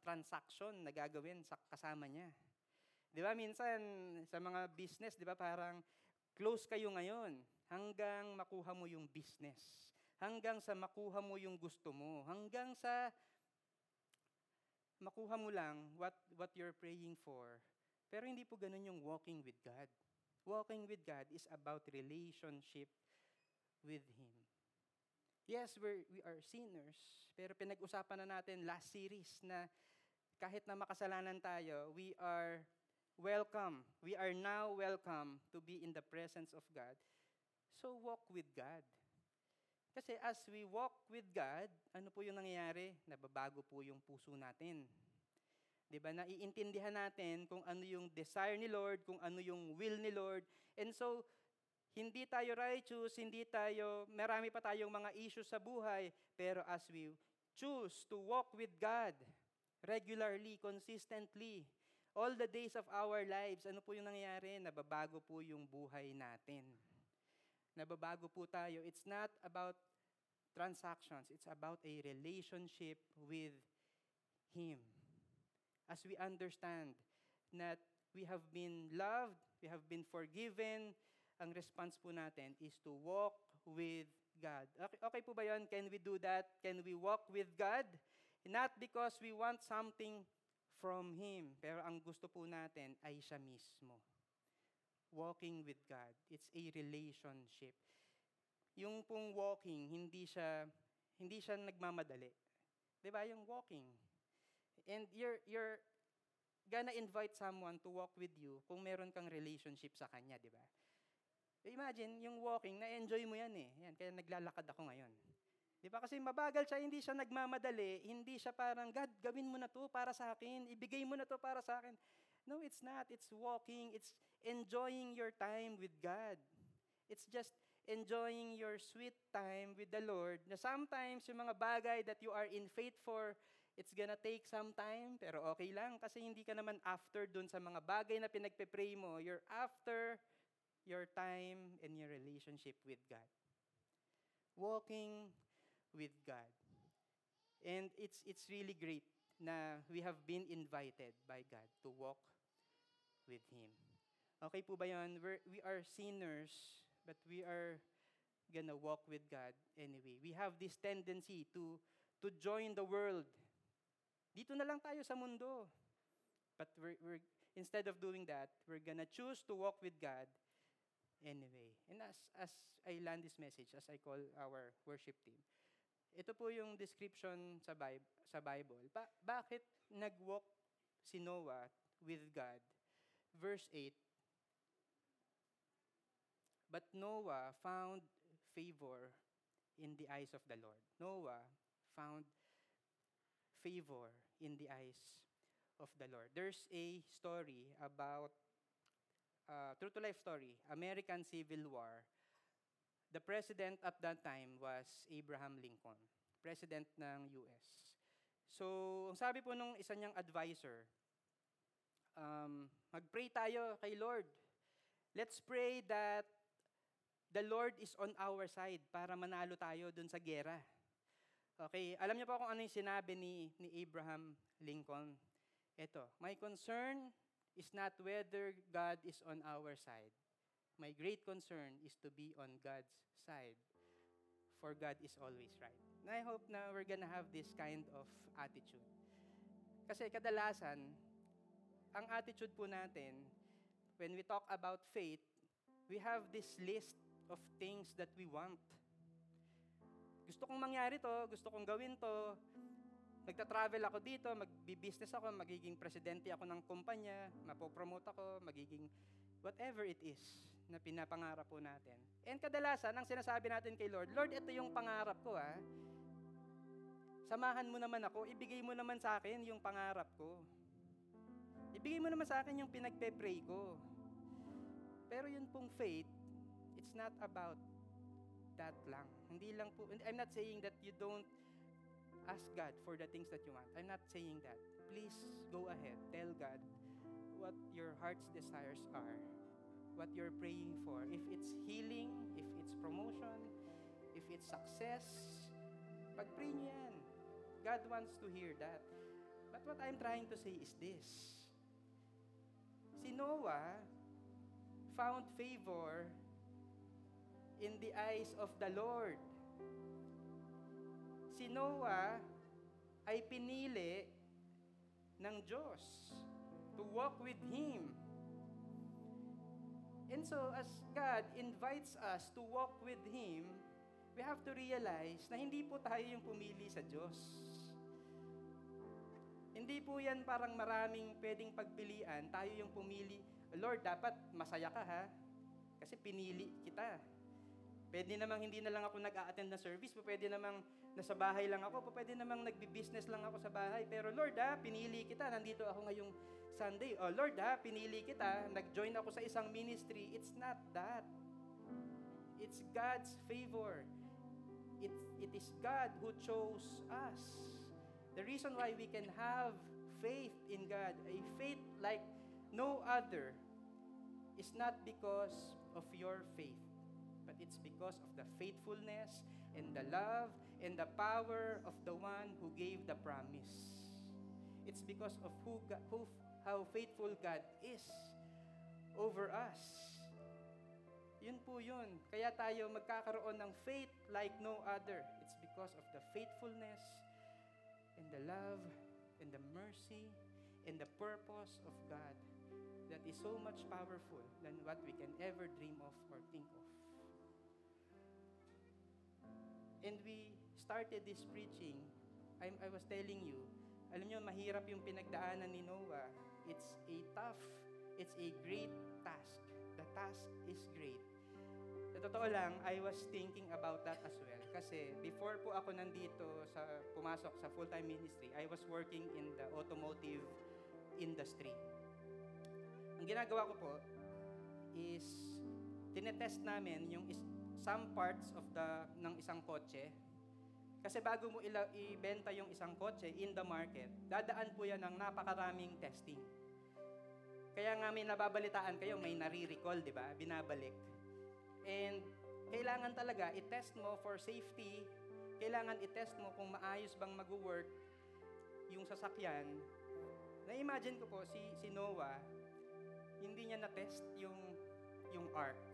transaction na gagawin sa kasama niya. Di ba? Minsan, sa mga business, di ba, parang close kayo ngayon hanggang makuha mo yung business hanggang sa makuha mo yung gusto mo, hanggang sa makuha mo lang what, what you're praying for. Pero hindi po ganun yung walking with God. Walking with God is about relationship with Him. Yes, we're, we are sinners, pero pinag-usapan na natin last series na kahit na makasalanan tayo, we are welcome. We are now welcome to be in the presence of God. So walk with God. Kasi as we walk with God, ano po yung nangyayari? Nababago po yung puso natin. 'Di ba? Naiintindihan natin kung ano yung desire ni Lord, kung ano yung will ni Lord. And so Hindi tayo righteous, hindi tayo, marami pa tayong mga issues sa buhay, pero as we choose to walk with God regularly, consistently, all the days of our lives, ano po yung nangyayari? Nababago po yung buhay natin. Nababago po tayo. It's not about transactions, it's about a relationship with Him. As we understand that we have been loved, we have been forgiven, ang response po natin is to walk with God. Okay, okay po ba yun? Can we do that? Can we walk with God? Not because we want something from Him, pero ang gusto po natin ay siya mismo. Walking with God. It's a relationship. Yung pong walking, hindi siya, hindi siya nagmamadali. Di ba? Yung walking. And you're, you're gonna invite someone to walk with you kung meron kang relationship sa kanya, di ba? Imagine, yung walking, na-enjoy mo yan eh. Yan, kaya naglalakad ako ngayon. Di ba? Kasi mabagal siya, hindi siya nagmamadali, hindi siya parang, God, gawin mo na to para sa akin, ibigay mo na to para sa akin. No, it's not. It's walking, it's enjoying your time with God. It's just enjoying your sweet time with the Lord, na sometimes yung mga bagay that you are in faith for, it's gonna take some time, pero okay lang, kasi hindi ka naman after dun sa mga bagay na pinagpe-pray mo. You're after your time and your relationship with God. Walking with God. And it's, it's really great na we have been invited by God to walk with Him. Okay po ba yun? We're, we are sinners, but we are gonna walk with God anyway. We have this tendency to, to join the world. Dito na lang tayo sa mundo. But we're, we're, instead of doing that, we're gonna choose to walk with God anyway. And as, as I land this message, as I call our worship team, ito po yung description sa Bible. Sa Bible. Ba- bakit nag-walk si Noah with God? Verse 8, But Noah found favor in the eyes of the Lord. Noah found favor in the eyes of the Lord. There's a story about uh, true to life story, American Civil War, the president at that time was Abraham Lincoln, president ng US. So, ang sabi po nung isa niyang advisor, um, mag-pray tayo kay Lord. Let's pray that the Lord is on our side para manalo tayo dun sa gera. Okay, alam niyo po kung ano yung sinabi ni, ni Abraham Lincoln? Ito, my concern is not whether God is on our side. My great concern is to be on God's side. For God is always right. And I hope na we're gonna have this kind of attitude. Kasi kadalasan, ang attitude po natin, when we talk about faith, we have this list of things that we want. Gusto kong mangyari to, gusto kong gawin to, Nagta-travel ako dito, magbi-business ako, magiging presidente ako ng kumpanya, mapopromote ako, magiging whatever it is na pinapangarap po natin. And kadalasan, ang sinasabi natin kay Lord, Lord, ito yung pangarap ko ha. Samahan mo naman ako, ibigay mo naman sa akin yung pangarap ko. Ibigay mo naman sa akin yung pinagpe-pray ko. Pero yun pong faith, it's not about that lang. Hindi lang po, I'm not saying that you don't ask God for the things that you want. I'm not saying that. Please go ahead. Tell God what your heart's desires are, what you're praying for. If it's healing, if it's promotion, if it's success, pag-pray niyo yan. God wants to hear that. But what I'm trying to say is this. Si Noah found favor in the eyes of the Lord si Noah ay pinili ng Diyos to walk with Him. And so, as God invites us to walk with Him, we have to realize na hindi po tayo yung pumili sa Diyos. Hindi po yan parang maraming pwedeng pagpilian, tayo yung pumili. Lord, dapat masaya ka ha, kasi pinili kita. Pwede namang hindi na lang ako nag-a-attend na service, pwede namang nasa bahay lang ako, pwede namang nagbi-business lang ako sa bahay. Pero Lord ha, pinili kita, nandito ako ngayong Sunday. Oh Lord ha, pinili kita, nag-join ako sa isang ministry. It's not that. It's God's favor. It, it is God who chose us. The reason why we can have faith in God, a faith like no other, is not because of your faith, it's because of the faithfulness and the love and the power of the one who gave the promise. It's because of who, who how faithful God is over us. Yun po yun. Kaya tayo magkakaroon ng faith like no other. It's because of the faithfulness and the love and the mercy and the purpose of God that is so much powerful than what we can ever dream of or think of. And we started this preaching, I, I was telling you, alam nyo, mahirap yung pinagdaanan ni Noah. It's a tough, it's a great task. The task is great. Sa totoo lang, I was thinking about that as well. Kasi before po ako nandito sa pumasok sa full-time ministry, I was working in the automotive industry. Ang ginagawa ko po is tinetest namin yung some parts of the ng isang kotse. Kasi bago mo ila, ibenta yung isang kotse in the market, dadaan po yan ng napakaraming testing. Kaya nga may nababalitaan kayo, may nare-recall, di ba? Binabalik. And kailangan talaga i-test mo for safety. Kailangan i-test mo kung maayos bang mag-work yung sasakyan. Na-imagine ko po si si Noah, hindi niya na-test yung yung ark.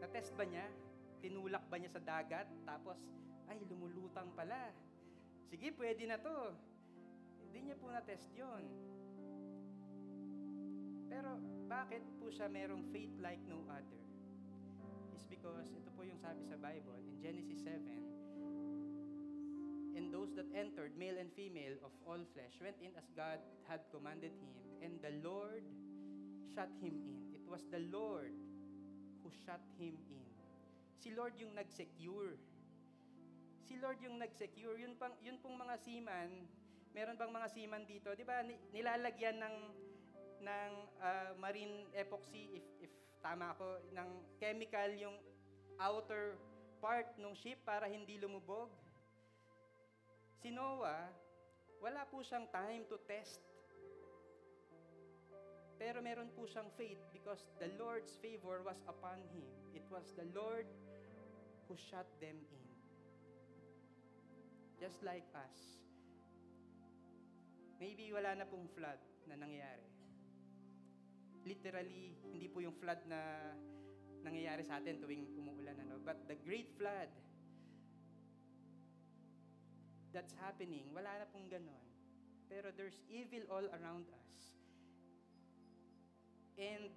Na-test ba niya? Tinulak ba niya sa dagat? Tapos, ay, lumulutang pala. Sige, pwede na to. Hindi niya po na-test yon. Pero, bakit po siya merong faith like no other? It's because, ito po yung sabi sa Bible, in Genesis 7, And those that entered, male and female of all flesh, went in as God had commanded him, and the Lord shut him in. It was the Lord shut him in. Si Lord yung nag-secure. Si Lord yung nag-secure. Yun, pang, yun pong mga seaman, meron bang mga seaman dito? Di ba, nilalagyan ng, ng uh, marine epoxy, if, if tama ako, ng chemical yung outer part ng ship para hindi lumubog. Si Noah, wala po siyang time to test pero meron po siyang faith because the Lord's favor was upon him. It was the Lord who shut them in. Just like us. Maybe wala na pong flood na nangyayari. Literally, hindi po yung flood na nangyayari sa atin tuwing umuulan. Ano? But the great flood that's happening, wala na pong ganon. Pero there's evil all around us. And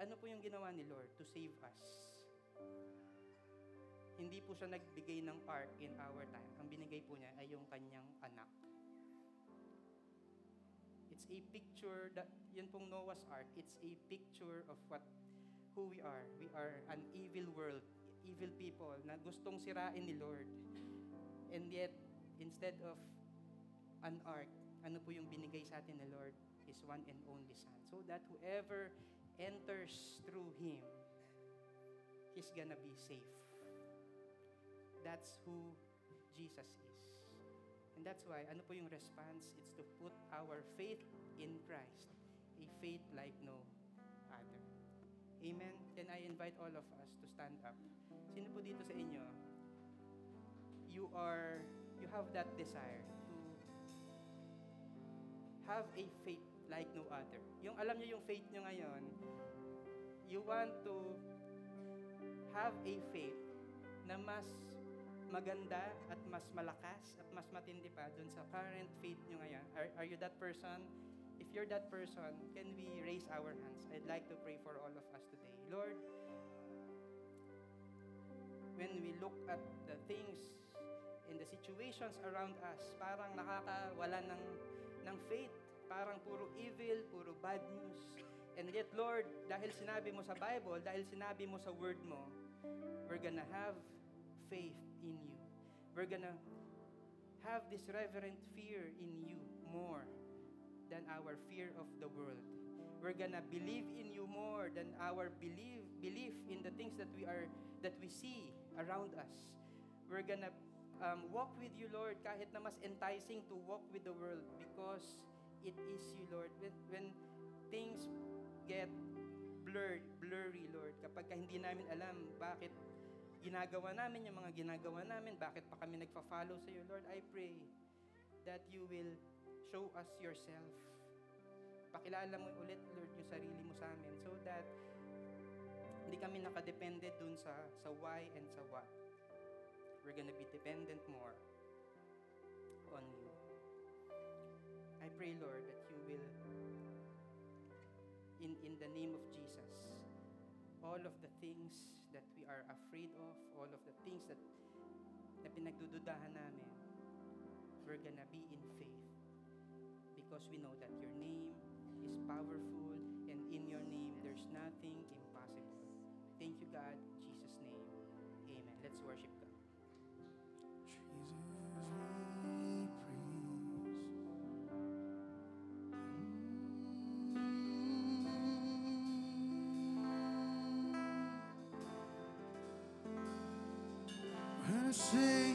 ano po yung ginawa ni Lord to save us? Hindi po siya nagbigay ng ark in our time. Ang binigay po niya ay yung kanyang anak. It's a picture that yun pong Noah's ark, it's a picture of what who we are. We are an evil world, evil people na gustong sirain ni Lord. And yet, instead of an ark, ano po yung binigay sa atin ni Lord? His one and only Son. So that whoever enters through Him, he's gonna be safe. That's who Jesus is. And that's why, ano po yung response? It's to put our faith in Christ. A faith like no other. Amen? Can I invite all of us to stand up? Sino po dito sa inyo, you are, you have that desire to have a faith like no other. Yung alam niyo yung faith niyo ngayon, you want to have a faith na mas maganda at mas malakas at mas matindi pa dun sa current faith nyo ngayon. Are, are you that person? If you're that person, can we raise our hands? I'd like to pray for all of us today. Lord, when we look at the things in the situations around us, parang nakakawala ng, ng faith parang puro evil, puro bad news. And yet, Lord, dahil sinabi mo sa Bible, dahil sinabi mo sa word mo, we're gonna have faith in you. We're gonna have this reverent fear in you more than our fear of the world. We're gonna believe in you more than our belief belief in the things that we are that we see around us. We're gonna um, walk with you, Lord, kahit na mas enticing to walk with the world because it is you, Lord. When, when things get blurred, blurry, Lord, kapag ka hindi namin alam bakit ginagawa namin yung mga ginagawa namin, bakit pa kami nagfa-follow sa iyo, Lord, I pray that you will show us yourself. Pakilala mo ulit, Lord, yung sarili mo sa amin so that hindi kami nakadepende dun sa, sa why and sa what. We're gonna be dependent more on you. pray, Lord, that you will, in, in the name of Jesus, all of the things that we are afraid of, all of the things that na pinagdududahan namin, we're gonna be in faith because we know that your name is powerful and in your name there's nothing impossible. Thank you, God. In Jesus' name, amen. Let's worship see.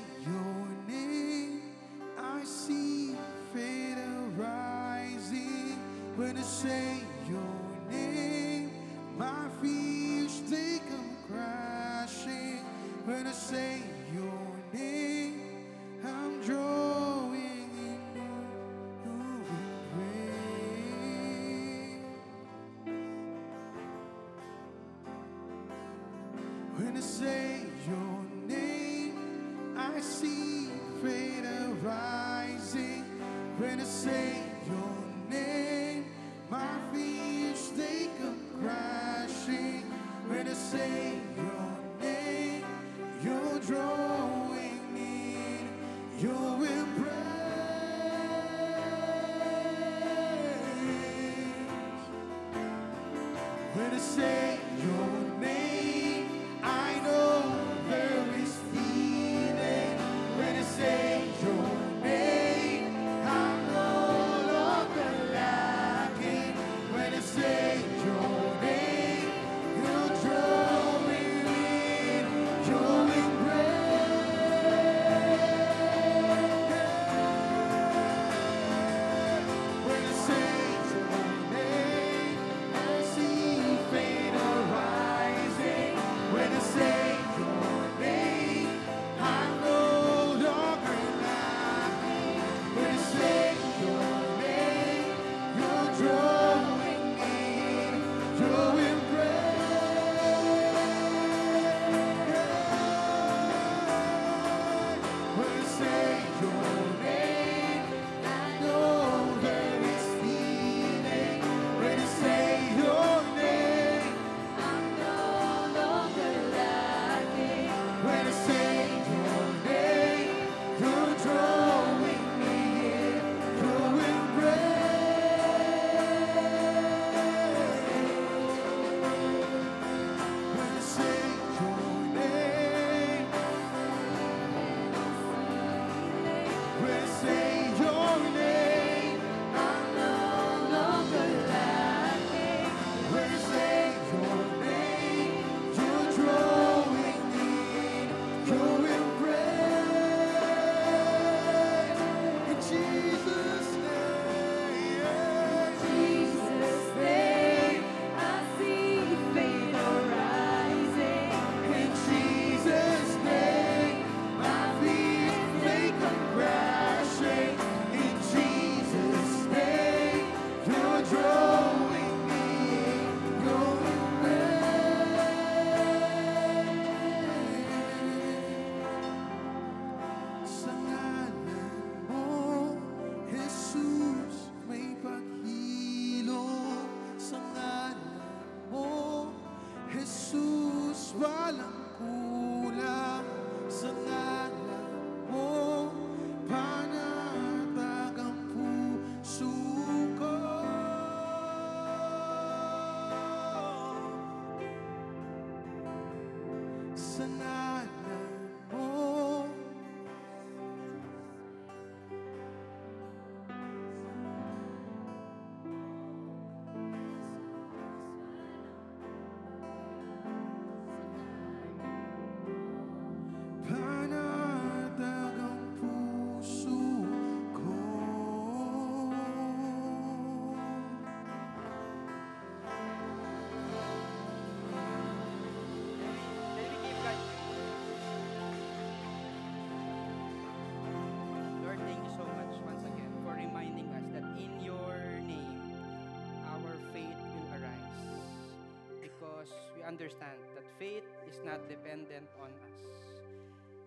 listen now. Understand that faith is not dependent on us.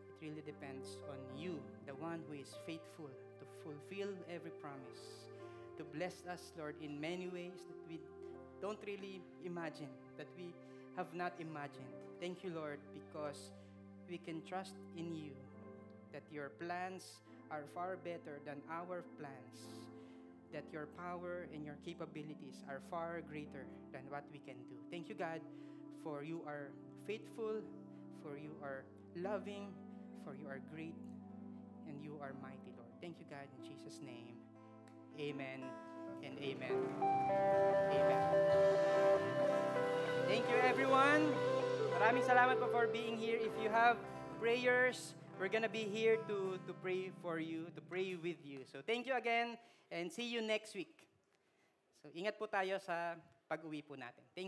It really depends on you, the one who is faithful to fulfill every promise, to bless us, Lord, in many ways that we don't really imagine, that we have not imagined. Thank you, Lord, because we can trust in you that your plans are far better than our plans, that your power and your capabilities are far greater than what we can do. Thank you, God, for you are faithful, for you are loving, for you are great, and you are mighty, Lord. Thank you, God, in Jesus' name. Amen and amen. Amen. Thank you, everyone. Maraming salamat po for being here. If you have prayers, we're gonna be here to, to pray for you, to pray with you. So thank you again, and see you next week. So ingat po tayo sa pag-uwi po natin. Thank you.